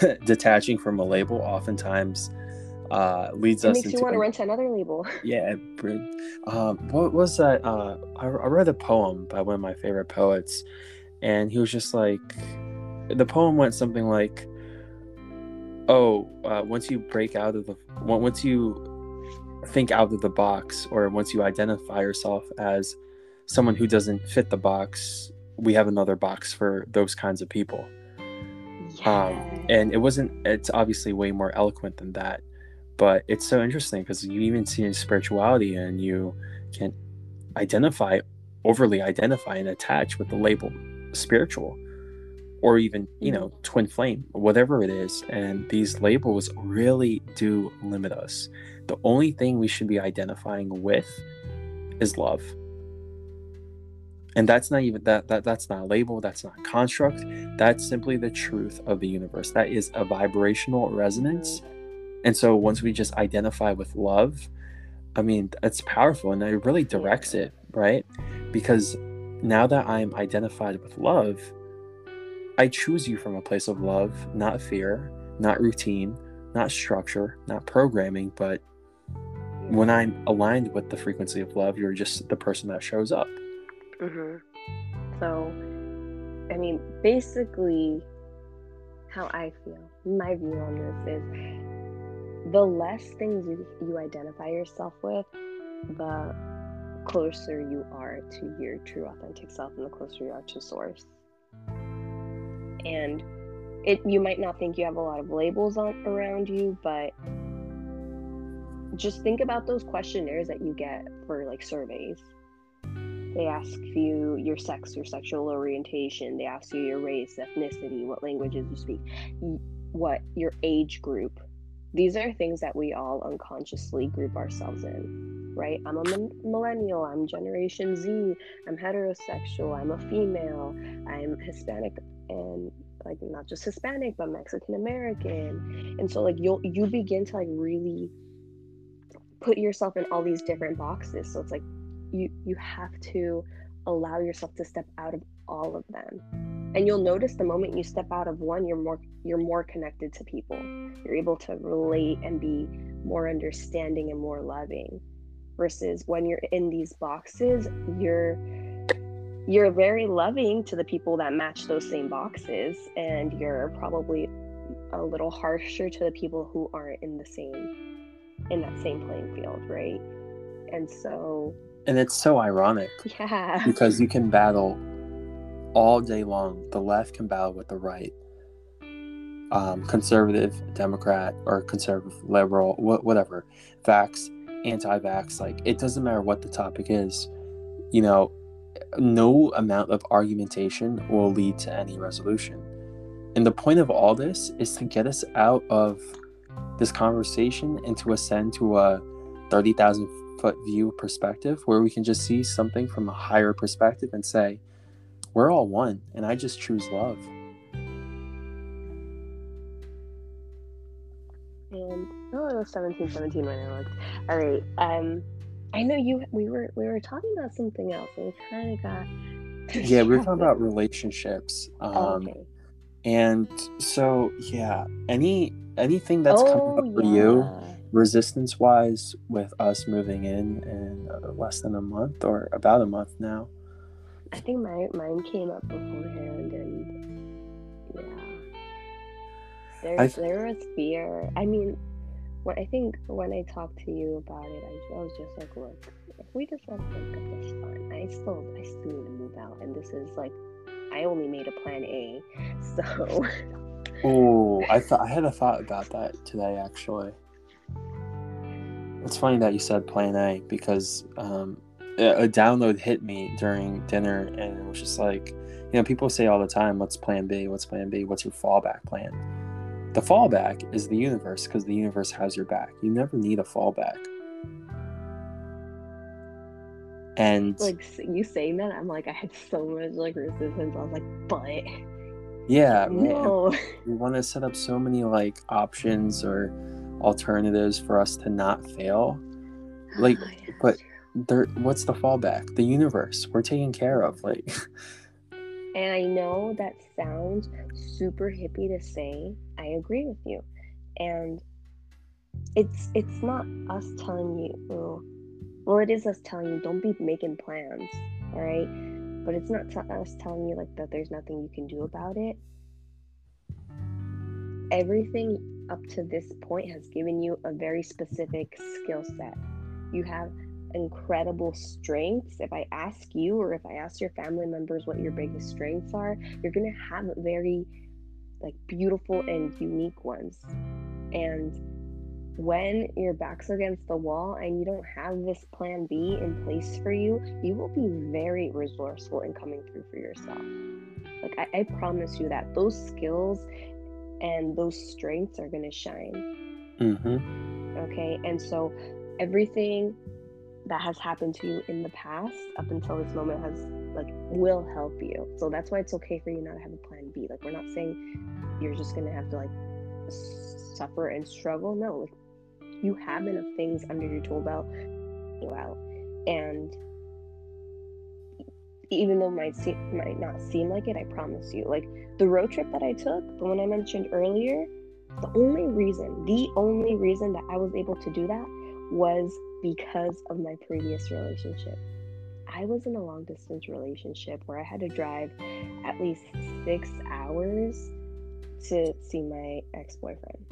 detaching from a label oftentimes uh, leads it us makes into you want to rent another label. Yeah um, what was that uh, I, I read a poem by one of my favorite poets and he was just like the poem went something like oh uh, once you break out of the once you think out of the box or once you identify yourself as someone who doesn't fit the box we have another box for those kinds of people. Um, and it wasn't it's obviously way more eloquent than that but it's so interesting because you even see in spirituality and you can identify overly identify and attach with the label spiritual or even you know mm-hmm. twin flame whatever it is and these labels really do limit us. The only thing we should be identifying with is love. And that's not even that, that that's not a label that's not a construct that's simply the truth of the universe. That is a vibrational resonance and so once we just identify with love i mean it's powerful and it really directs it right? Because now that i'm identified with love i choose you from a place of love not fear not routine not structure not programming but when i'm aligned with the frequency of love you're just the person that shows up. Hmm So, I mean, basically, how I feel, my view on this is the less things you, you identify yourself with, the closer you are to your true authentic self and the closer you are to source. And it you might not think you have a lot of labels on around you, but just think about those questionnaires that you get for like surveys they ask you your sex, your sexual orientation. They ask you your race, ethnicity, what languages you speak, what your age group. These are things that we all unconsciously group ourselves in, right? I'm a millennial. I'm Generation Z. I'm heterosexual. I'm a female. I'm Hispanic and like not just Hispanic, but Mexican American. And so like you'll you begin to like really put yourself in all these different boxes. So it's like you you have to allow yourself to step out of all of them and you'll notice the moment you step out of one you're more you're more connected to people. You're able to relate and be more understanding and more loving versus when you're in these boxes you're you're very loving to the people that match those same boxes and you're probably a little harsher to the people who aren't in the same in that same playing field right? And so and it's so ironic yeah. because you can battle all day long the left can battle with the right. Um, conservative democrat or conservative liberal wh- whatever. Vax anti-vax like it doesn't matter what the topic is. You know no amount of argumentation will lead to any resolution. And the point of all this is to get us out of this conversation and to ascend to a 30,000 foot view perspective where we can just see something from a higher perspective and say, we're all one, and I just choose love. And oh, it was seventeen seventeen when I looked. All right. Um, I know you. We were we were talking about something else, and we kind of got. Yeah, we were talking about relationships. Um, Oh, okay. And so, yeah, any anything that's coming up for you, Oh, resistance wise, with us moving in in uh, less than a month or about a month now. I think my mine came up beforehand, and yeah. There, I've- there was fear. I mean, what I think when I talked to you about it, I, I was just like, look, if we just let them get this fun, I still, I still need to move out, and this is like, I only made a plan A, so Oh, I thought I had a thought about that today actually. It's funny that you said Plan A because um, a a download hit me during dinner and it was just like, you know, people say all the time, "What's Plan B? What's Plan B? What's your fallback plan?" The fallback is the universe because the universe has your back. You never need a fallback. And like you saying that, I'm like, I had so much like resistance. I was like, but yeah, no, we want to set up so many like options or alternatives for us to not fail Like, oh, Yeah, but there what's the fallback the universe we're taken care of like And I know that sounds super hippie to say. I agree with you. And it's it's not us telling you well it is us telling you don't be making plans, all right? But it's not us telling you like that there's nothing you can do about it. Everything up to this point has given you a very specific skill set. You have incredible strengths. If I ask you or if I ask your family members what your biggest strengths are, you're going to have very like beautiful and unique ones. And when your back's against the wall and you don't have this plan B in place for you, you will be very resourceful in coming through for yourself. Like I, I promise you that those skills and those strengths are going to shine mm-hmm. okay and so everything that has happened to you in the past up until this moment has like will help you. So that's why it's okay for you not to have a plan b. Like we're not saying you're just gonna have to like suffer and struggle. No like you have enough things under your tool belt out. And even though it might seem might not seem like it i promise you like the road trip that i took the one i mentioned earlier the only reason the only reason that i was able to do that was because of my previous relationship. I was in a long distance relationship where i had to drive at least six hours to see my ex-boyfriend.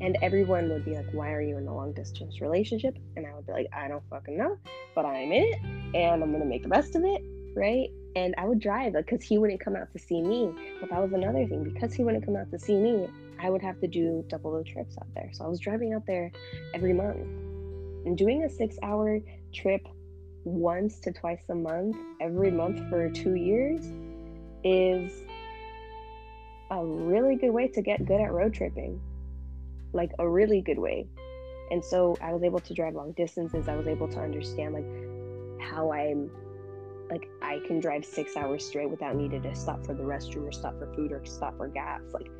And everyone would be like why are you in a long distance relationship? And i would be like i don't fucking know but i'm in it and i'm gonna make the best of it right? And i would drive because he wouldn't come out to see me. But that was another thing. Because he wouldn't come out to see me i would have to do double the trips out there. So i was driving out there every month and doing a six hour trip once to twice a month every month for two years is a really good way to get good at road tripping. Like a really good way. And so i was able to drive long distances. I was able to understand like how i'm like i can drive six hours straight without needing to stop for the restroom or stop for food or stop for gas. Like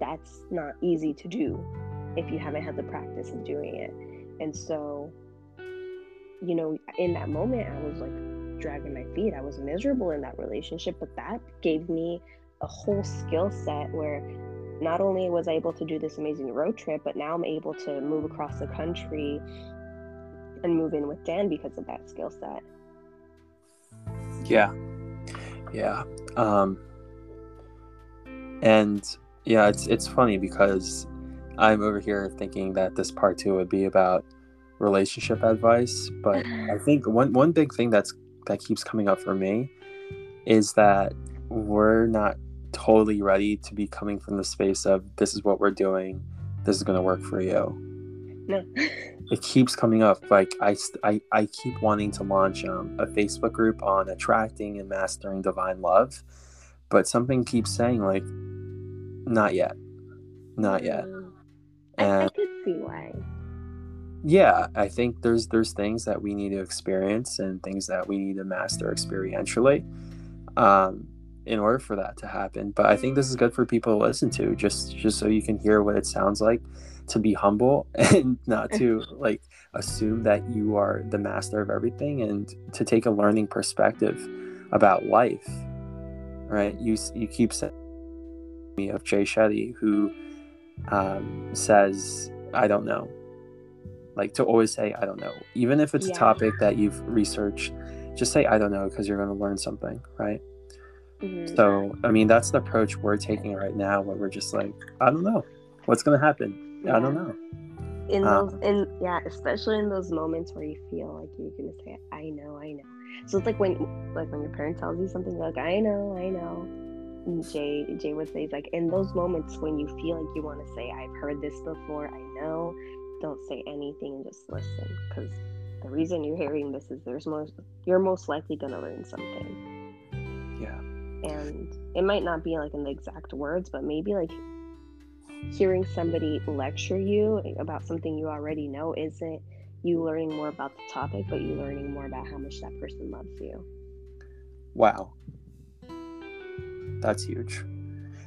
that's not easy to do if you haven't had the practice of doing it and so you know in that moment i was like dragging my feet. I was miserable in that relationship but that gave me a whole skill set where not only was I able to do this amazing road trip, but now I'm able to move across the country and move in with Dan because of that skill set. yeah. Yeah. Um and yeah it's it's funny because i'm over here thinking that this part two would be about relationship advice but i think one one big thing that's that keeps coming up for me is that we're not totally ready to be coming from the space of this is what we're doing. This is going to work for you. No. it keeps coming up. Like I, I i keep wanting to launch um, a facebook group on attracting and mastering divine love but something keeps saying like not yet. Not yet Mm. I, I and could see why. yeah i think there's there's things that we need to experience and things that we need to master experientially um in order for that to happen but i think this is good for people to listen to just just so you can hear what it sounds like to be humble and not to like assume that you are the master of everything and to take a learning perspective about life right you you keep saying me of jay shetty who um, says i don't know like to always say i don't know even if it's Yeah. a topic that you've researched just say i don't know because you're going to learn something right Mhm. So, I mean, that's the approach we're taking right now, where we're just like, I don't know what's going to happen. Yeah. I don't know. in Um, those in yeah especially in those moments where you feel like you're gonna say i know i know so it's like when like when your parent tells you something you're like i know i know jay jay would say it's like in those moments when you feel like you want to say i've heard this before i know don't say anything and just listen because the reason you're hearing this is there's most you're most likely gonna learn something Yeah. and it might not be like in the exact words but maybe like hearing somebody lecture you about something you already know isn't you learning more about the topic but you learning more about how much that person loves you Wow. That's huge.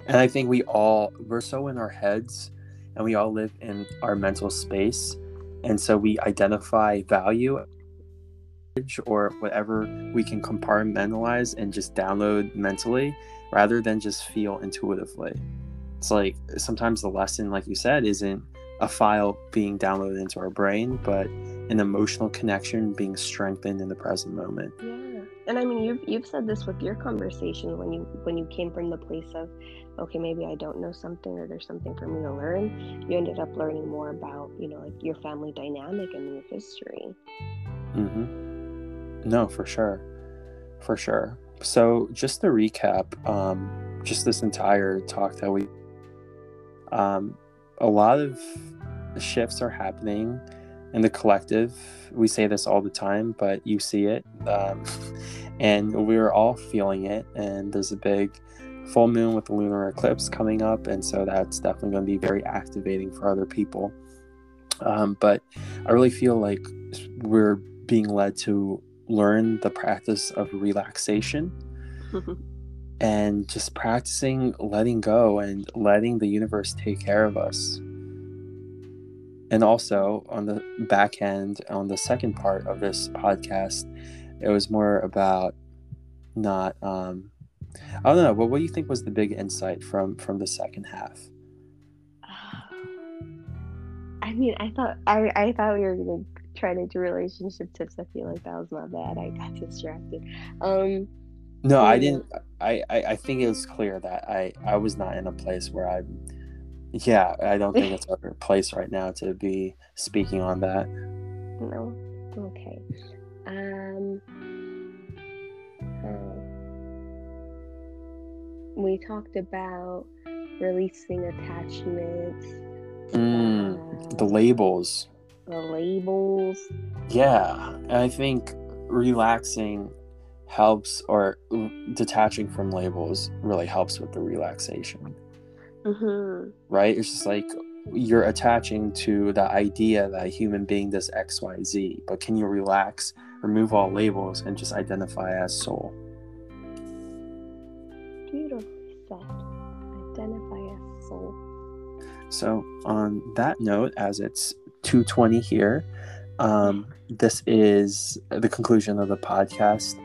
And I think we all, we're so in our heads and we all live in our mental space. And so we identify value or whatever we can compartmentalize and just download mentally rather than just feel intuitively. It's like sometimes the lesson, like you said, isn't a file being downloaded into our brain, but an emotional connection being strengthened in the present moment. yeah and i mean you've you've said this with your conversation when you when you came from the place of okay maybe i don't know something or there's something for me to learn you ended up learning more about you know like your family dynamic and your history mm-hmm. No, for sure, for sure. So just to recap, um, just this entire talk that we, um, a lot of shifts are happening in the collective. We say this all the time, but you see it, um, and we're all feeling it. And there's a big full moon with the lunar eclipse coming up, and so that's definitely going to be very activating for other people. Um, but I really feel like we're being led to learn the practice of relaxation and just practicing letting go and letting the universe take care of us. And also on the back end, on the second part of this podcast, it was more about not um I don't know, but what do you think was the big insight from from the second half? I mean, I thought I, I thought we were gonna try to do relationship tips. I feel like that was my bad. I got distracted. Um, No, I didn't I, I I think it was clear that I I was not in a place where I yeah, I don't think it's our place right now to be speaking on that. no, okay. Um, uh, we talked about releasing attachments, Mm, the uh, labels. the labels. Yeah, I think relaxing helps or detaching from labels really helps with the relaxation, Mm-hmm. right? It's just like you're attaching to the idea that a human being does XYZ, but can you relax, remove all labels, and just identify as soul? Beautifully said. Identify as soul. So, on that note, as it's 220 here, um, this is the conclusion of the podcast.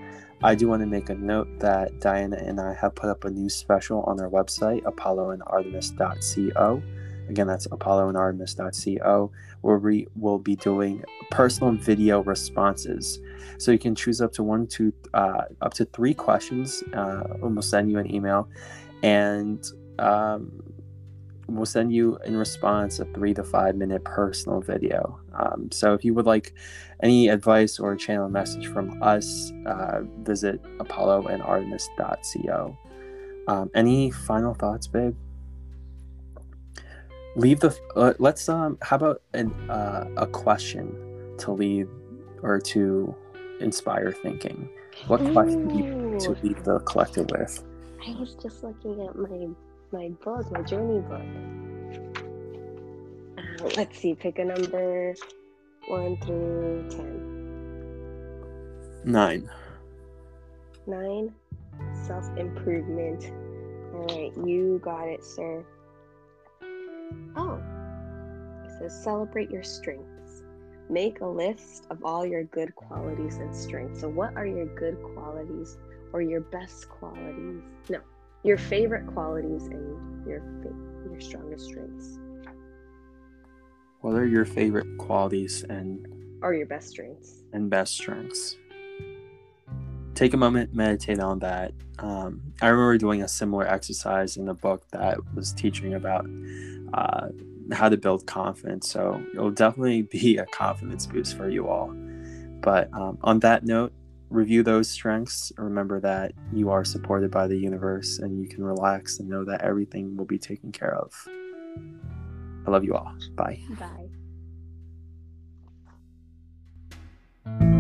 I do want to make a note that Diana and I have put up a new special on our website, apolloandartemis.co. Again, that's apolloandartemis.co, where we will be doing personal video responses. So you can choose up to one, two, uh, up to three questions. Uh, and we'll send you an email, and um, we'll send you in response a three to five minute personal video. Um, so if you would like any advice or channel message from us, uh, visit apolloandartemis.co. Um, any final thoughts, babe? Leave the. Uh, let's um. How about an uh, a question to lead or to inspire thinking? What question do you to leave the collective with? I was just looking at my my book, my journey book. Uh, let's see, pick a number one through ten. Nine. Nine, self improvement. All right, you got it, sir. Oh, it says celebrate your strengths. Make a list of all your good qualities and strengths. So, what are your good qualities or your best qualities? No, your favorite qualities and your your strongest strengths What are your favorite qualities and or your best strengths. and best strengths? take a moment, meditate on that. Um, I remember doing a similar exercise in the book that was teaching about uh, how to build confidence. So it'll definitely be a confidence boost for you all. But um, on that note, review those strengths. Remember that you are supported by the universe and you can relax and know that everything will be taken care of. I love you all. Bye. Bye.